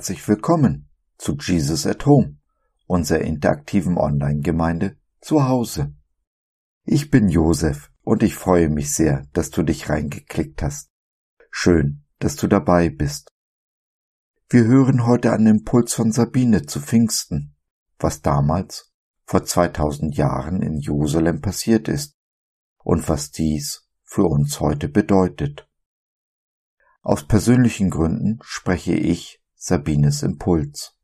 Herzlich willkommen zu Jesus at Home, unserer interaktiven Online-Gemeinde zu Hause. Ich bin Josef und ich freue mich sehr, dass du dich reingeklickt hast. Schön, dass du dabei bist. Wir hören heute einen Impuls von Sabine zu Pfingsten, was damals, vor 2000 Jahren in Jerusalem passiert ist und was dies für uns heute bedeutet. Aus persönlichen Gründen spreche ich Sabines Impuls.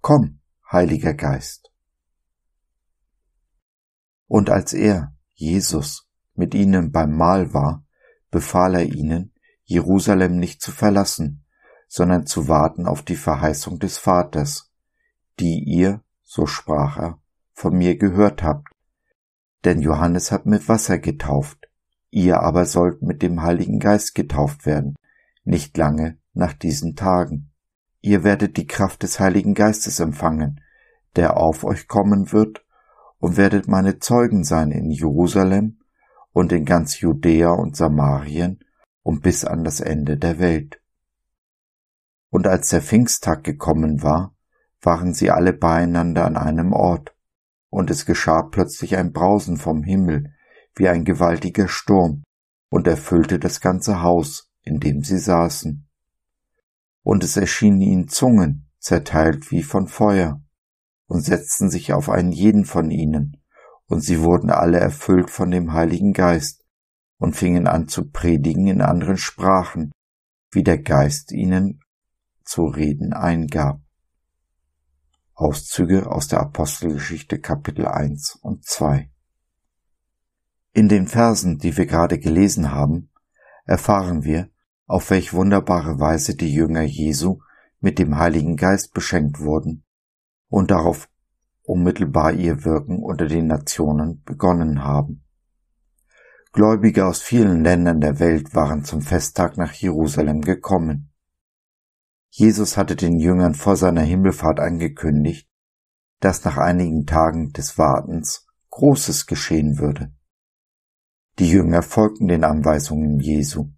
Komm, Heiliger Geist. Und als er, Jesus, mit ihnen beim Mahl war, befahl er ihnen, Jerusalem nicht zu verlassen, sondern zu warten auf die Verheißung des Vaters, die ihr, so sprach er, von mir gehört habt. Denn Johannes hat mit Wasser getauft, ihr aber sollt mit dem Heiligen Geist getauft werden, nicht lange nach diesen Tagen. Ihr werdet die Kraft des Heiligen Geistes empfangen, der auf euch kommen wird, und werdet meine Zeugen sein in Jerusalem und in ganz Judäa und Samarien und bis an das Ende der Welt. Und als der Pfingsttag gekommen war, waren sie alle beieinander an einem Ort, und es geschah plötzlich ein Brausen vom Himmel, wie ein gewaltiger Sturm, und erfüllte das ganze Haus, in dem sie saßen. Und es erschienen ihnen Zungen, zerteilt wie von Feuer, und setzten sich auf einen jeden von ihnen, und sie wurden alle erfüllt von dem Heiligen Geist, und fingen an zu predigen in anderen Sprachen, wie der Geist ihnen zu reden eingab. Auszüge aus der Apostelgeschichte Kapitel 1 und 2 In den Versen, die wir gerade gelesen haben, erfahren wir, auf welch wunderbare Weise die Jünger Jesu mit dem Heiligen Geist beschenkt wurden und darauf unmittelbar ihr Wirken unter den Nationen begonnen haben. Gläubige aus vielen Ländern der Welt waren zum Festtag nach Jerusalem gekommen. Jesus hatte den Jüngern vor seiner Himmelfahrt angekündigt, dass nach einigen Tagen des Wartens Großes geschehen würde. Die Jünger folgten den Anweisungen Jesu.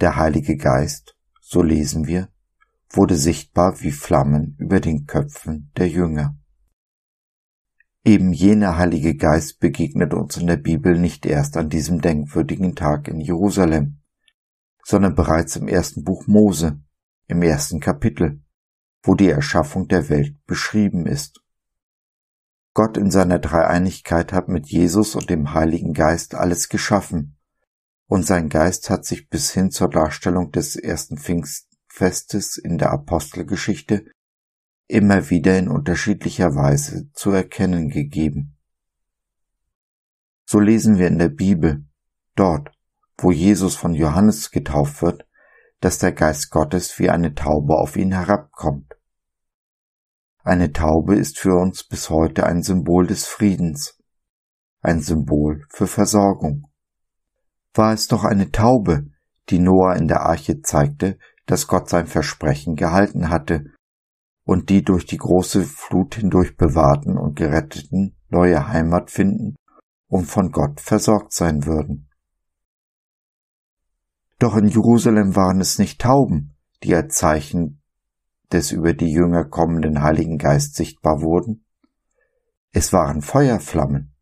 Der Heilige Geist, so lesen wir, wurde sichtbar wie Flammen über den Köpfen der Jünger. Eben jener Heilige Geist begegnet uns in der Bibel nicht erst an diesem denkwürdigen Tag in Jerusalem, sondern bereits im ersten Buch Mose, im ersten Kapitel, wo die Erschaffung der Welt beschrieben ist. Gott in seiner Dreieinigkeit hat mit Jesus und dem Heiligen Geist alles geschaffen, und sein Geist hat sich bis hin zur Darstellung des ersten Pfingstfestes in der Apostelgeschichte immer wieder in unterschiedlicher Weise zu erkennen gegeben. So lesen wir in der Bibel, dort, wo Jesus von Johannes getauft wird, dass der Geist Gottes wie eine Taube auf ihn herabkommt. Eine Taube ist für uns bis heute ein Symbol des Friedens, ein Symbol für Versorgung war es doch eine Taube, die Noah in der Arche zeigte, dass Gott sein Versprechen gehalten hatte und die durch die große Flut hindurch bewahrten und geretteten neue Heimat finden und von Gott versorgt sein würden. Doch in Jerusalem waren es nicht Tauben, die als Zeichen des über die Jünger kommenden Heiligen Geist sichtbar wurden. Es waren Feuerflammen.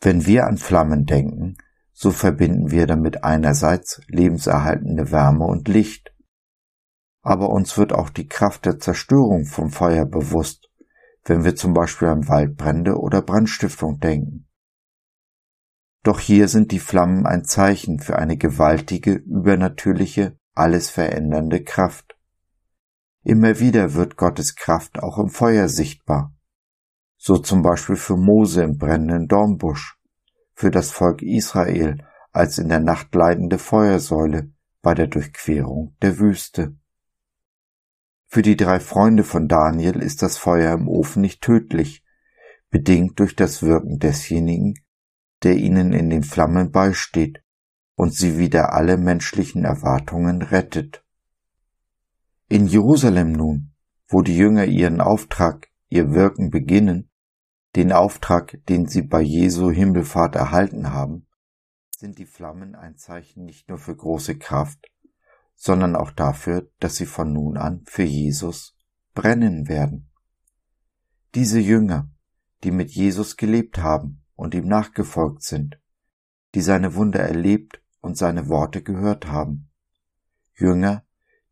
Wenn wir an Flammen denken, so verbinden wir damit einerseits lebenserhaltende Wärme und Licht. Aber uns wird auch die Kraft der Zerstörung vom Feuer bewusst, wenn wir zum Beispiel an Waldbrände oder Brandstiftung denken. Doch hier sind die Flammen ein Zeichen für eine gewaltige, übernatürliche, alles verändernde Kraft. Immer wieder wird Gottes Kraft auch im Feuer sichtbar, so zum Beispiel für Mose im brennenden Dornbusch für das Volk Israel als in der Nacht leidende Feuersäule bei der Durchquerung der Wüste. Für die drei Freunde von Daniel ist das Feuer im Ofen nicht tödlich, bedingt durch das Wirken desjenigen, der ihnen in den Flammen beisteht und sie wieder alle menschlichen Erwartungen rettet. In Jerusalem nun, wo die Jünger ihren Auftrag ihr Wirken beginnen, den Auftrag, den sie bei Jesu Himmelfahrt erhalten haben, sind die Flammen ein Zeichen nicht nur für große Kraft, sondern auch dafür, dass sie von nun an für Jesus brennen werden. Diese Jünger, die mit Jesus gelebt haben und ihm nachgefolgt sind, die seine Wunder erlebt und seine Worte gehört haben. Jünger,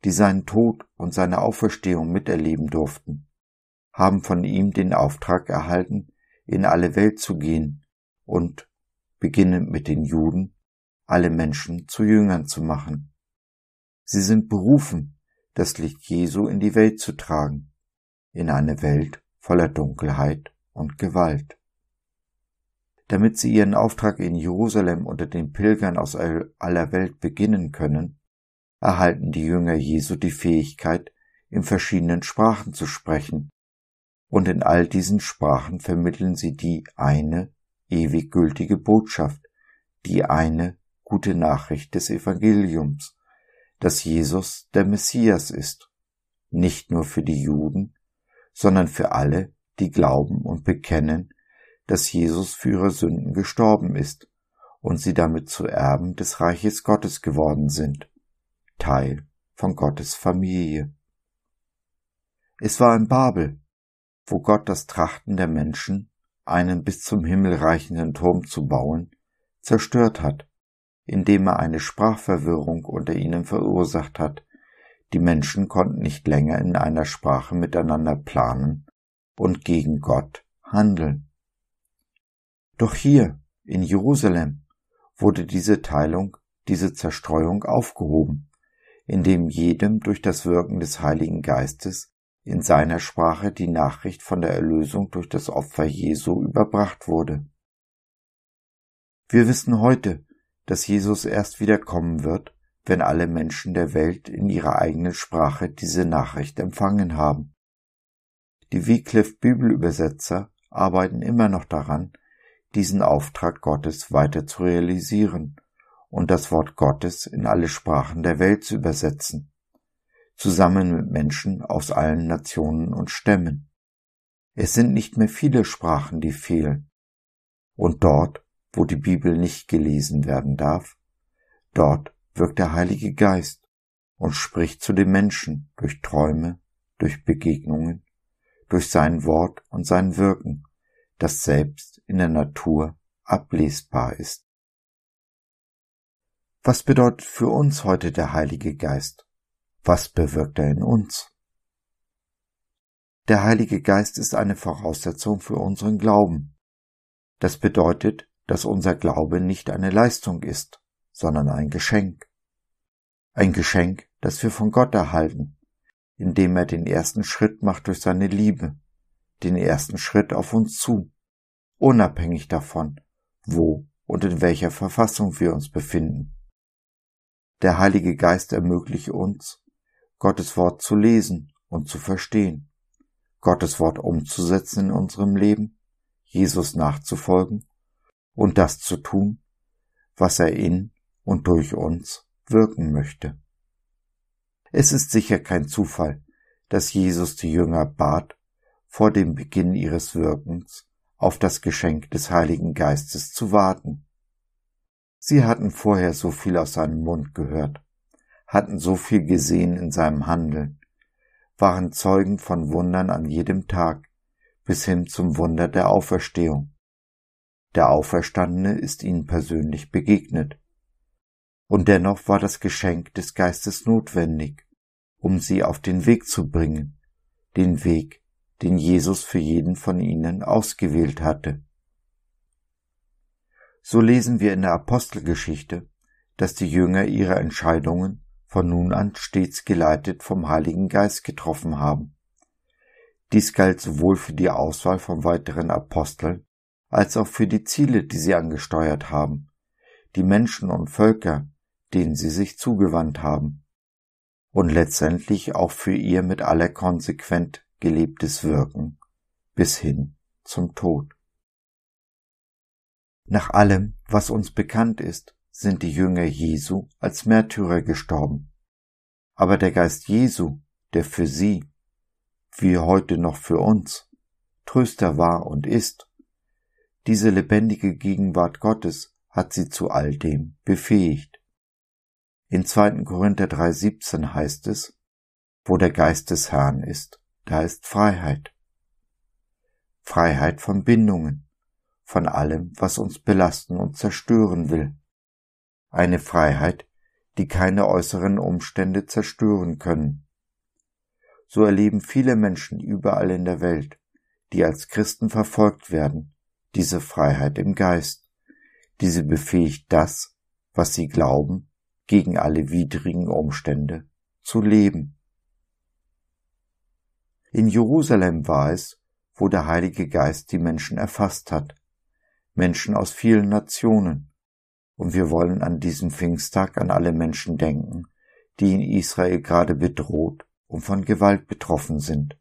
die seinen Tod und seine Auferstehung miterleben durften, haben von ihm den Auftrag erhalten, in alle Welt zu gehen und, beginnend mit den Juden, alle Menschen zu Jüngern zu machen. Sie sind berufen, das Licht Jesu in die Welt zu tragen, in eine Welt voller Dunkelheit und Gewalt. Damit sie ihren Auftrag in Jerusalem unter den Pilgern aus aller Welt beginnen können, erhalten die Jünger Jesu die Fähigkeit, in verschiedenen Sprachen zu sprechen, und in all diesen Sprachen vermitteln sie die eine ewig gültige Botschaft, die eine gute Nachricht des Evangeliums, dass Jesus der Messias ist, nicht nur für die Juden, sondern für alle, die glauben und bekennen, dass Jesus für ihre Sünden gestorben ist und sie damit zu Erben des Reiches Gottes geworden sind, Teil von Gottes Familie. Es war in Babel, wo Gott das Trachten der Menschen, einen bis zum Himmel reichenden Turm zu bauen, zerstört hat, indem er eine Sprachverwirrung unter ihnen verursacht hat. Die Menschen konnten nicht länger in einer Sprache miteinander planen und gegen Gott handeln. Doch hier, in Jerusalem, wurde diese Teilung, diese Zerstreuung aufgehoben, indem jedem durch das Wirken des Heiligen Geistes in seiner Sprache die Nachricht von der Erlösung durch das Opfer Jesu überbracht wurde. Wir wissen heute, dass Jesus erst wiederkommen wird, wenn alle Menschen der Welt in ihrer eigenen Sprache diese Nachricht empfangen haben. Die Wycliffe Bibelübersetzer arbeiten immer noch daran, diesen Auftrag Gottes weiter zu realisieren und das Wort Gottes in alle Sprachen der Welt zu übersetzen, zusammen mit Menschen aus allen Nationen und Stämmen. Es sind nicht mehr viele Sprachen, die fehlen. Und dort, wo die Bibel nicht gelesen werden darf, dort wirkt der Heilige Geist und spricht zu den Menschen durch Träume, durch Begegnungen, durch sein Wort und sein Wirken, das selbst in der Natur ablesbar ist. Was bedeutet für uns heute der Heilige Geist? Was bewirkt er in uns? Der Heilige Geist ist eine Voraussetzung für unseren Glauben. Das bedeutet, dass unser Glaube nicht eine Leistung ist, sondern ein Geschenk. Ein Geschenk, das wir von Gott erhalten, indem er den ersten Schritt macht durch seine Liebe, den ersten Schritt auf uns zu, unabhängig davon, wo und in welcher Verfassung wir uns befinden. Der Heilige Geist ermöglicht uns, Gottes Wort zu lesen und zu verstehen, Gottes Wort umzusetzen in unserem Leben, Jesus nachzufolgen und das zu tun, was er in und durch uns wirken möchte. Es ist sicher kein Zufall, dass Jesus die Jünger bat, vor dem Beginn ihres Wirkens auf das Geschenk des Heiligen Geistes zu warten. Sie hatten vorher so viel aus seinem Mund gehört, hatten so viel gesehen in seinem Handeln, waren Zeugen von Wundern an jedem Tag bis hin zum Wunder der Auferstehung. Der Auferstandene ist ihnen persönlich begegnet. Und dennoch war das Geschenk des Geistes notwendig, um sie auf den Weg zu bringen, den Weg, den Jesus für jeden von ihnen ausgewählt hatte. So lesen wir in der Apostelgeschichte, dass die Jünger ihre Entscheidungen von nun an stets geleitet vom Heiligen Geist getroffen haben. Dies galt sowohl für die Auswahl von weiteren Aposteln als auch für die Ziele, die sie angesteuert haben, die Menschen und Völker, denen sie sich zugewandt haben, und letztendlich auch für ihr mit aller konsequent gelebtes Wirken bis hin zum Tod. Nach allem, was uns bekannt ist, sind die Jünger Jesu als Märtyrer gestorben. Aber der Geist Jesu, der für sie, wie heute noch für uns, Tröster war und ist. Diese lebendige Gegenwart Gottes hat sie zu all dem befähigt. In 2. Korinther 3,17 heißt es, wo der Geist des Herrn ist, da ist Freiheit. Freiheit von Bindungen, von allem, was uns belasten und zerstören will. Eine Freiheit, die keine äußeren Umstände zerstören können. So erleben viele Menschen überall in der Welt, die als Christen verfolgt werden, diese Freiheit im Geist, diese befähigt das, was sie glauben, gegen alle widrigen Umstände zu leben. In Jerusalem war es, wo der Heilige Geist die Menschen erfasst hat, Menschen aus vielen Nationen, und wir wollen an diesem Pfingsttag an alle Menschen denken, die in Israel gerade bedroht und von Gewalt betroffen sind.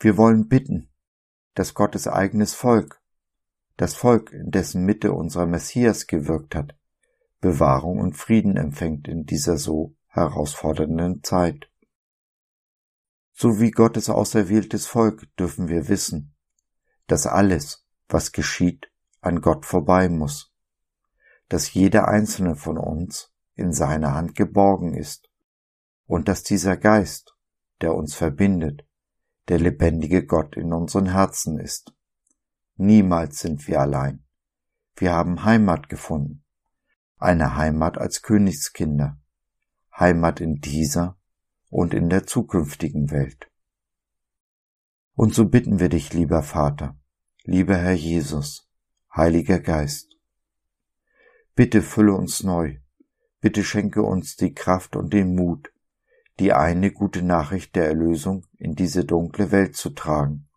Wir wollen bitten, dass Gottes eigenes Volk, das Volk, in dessen Mitte unser Messias gewirkt hat, Bewahrung und Frieden empfängt in dieser so herausfordernden Zeit. So wie Gottes auserwähltes Volk dürfen wir wissen, dass alles, was geschieht, an Gott vorbei muss, dass jeder einzelne von uns in seiner Hand geborgen ist und dass dieser Geist, der uns verbindet, der lebendige Gott in unseren Herzen ist. Niemals sind wir allein. Wir haben Heimat gefunden. Eine Heimat als Königskinder. Heimat in dieser und in der zukünftigen Welt. Und so bitten wir dich, lieber Vater, lieber Herr Jesus, Heiliger Geist. Bitte fülle uns neu, bitte schenke uns die Kraft und den Mut, die eine gute Nachricht der Erlösung in diese dunkle Welt zu tragen,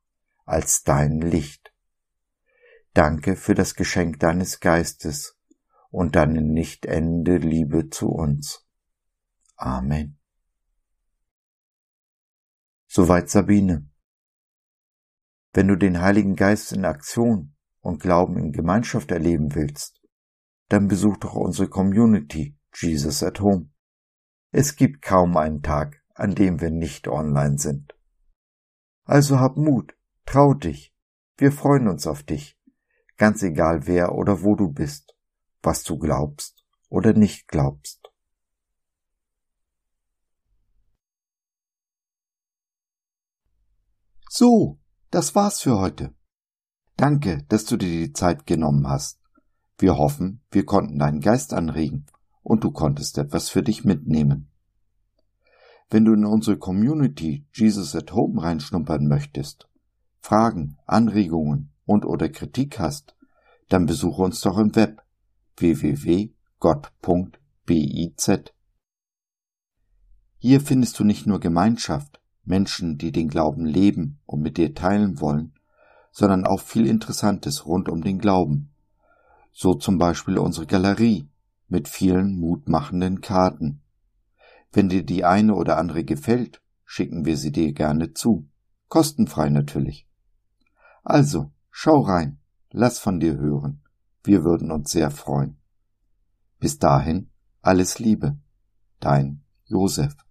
als dein Licht. Danke für das Geschenk deines Geistes und deine nicht endende Liebe zu uns. Amen. Soweit Sabine. Wenn du den Heiligen Geist in Aktion und Glauben in Gemeinschaft erleben willst, dann besuch doch unsere Community Jesus at Home. Es gibt kaum einen Tag, an dem wir nicht online sind. Also hab Mut, trau dich, wir freuen uns auf dich, ganz egal wer oder wo du bist, was du glaubst oder nicht glaubst. So, das war's für heute. Danke, dass du dir die Zeit genommen hast. Wir hoffen, wir konnten deinen Geist anregen und du konntest etwas für dich mitnehmen. Wenn du in unsere Community Jesus at Home reinschnuppern möchtest, Fragen, Anregungen und oder Kritik hast, dann besuche uns doch im Web www.gott.biz. Hier findest du nicht nur Gemeinschaft, Menschen, die den Glauben leben und mit dir teilen wollen, sondern auch viel Interessantes rund um den Glauben. So zum Beispiel unsere Galerie, mit vielen mutmachenden Karten. Wenn dir die eine oder andere gefällt, schicken wir sie dir gerne zu. Kostenfrei natürlich. Also, schau rein, lass von dir hören. Wir würden uns sehr freuen. Bis dahin, alles Liebe. Dein Josef.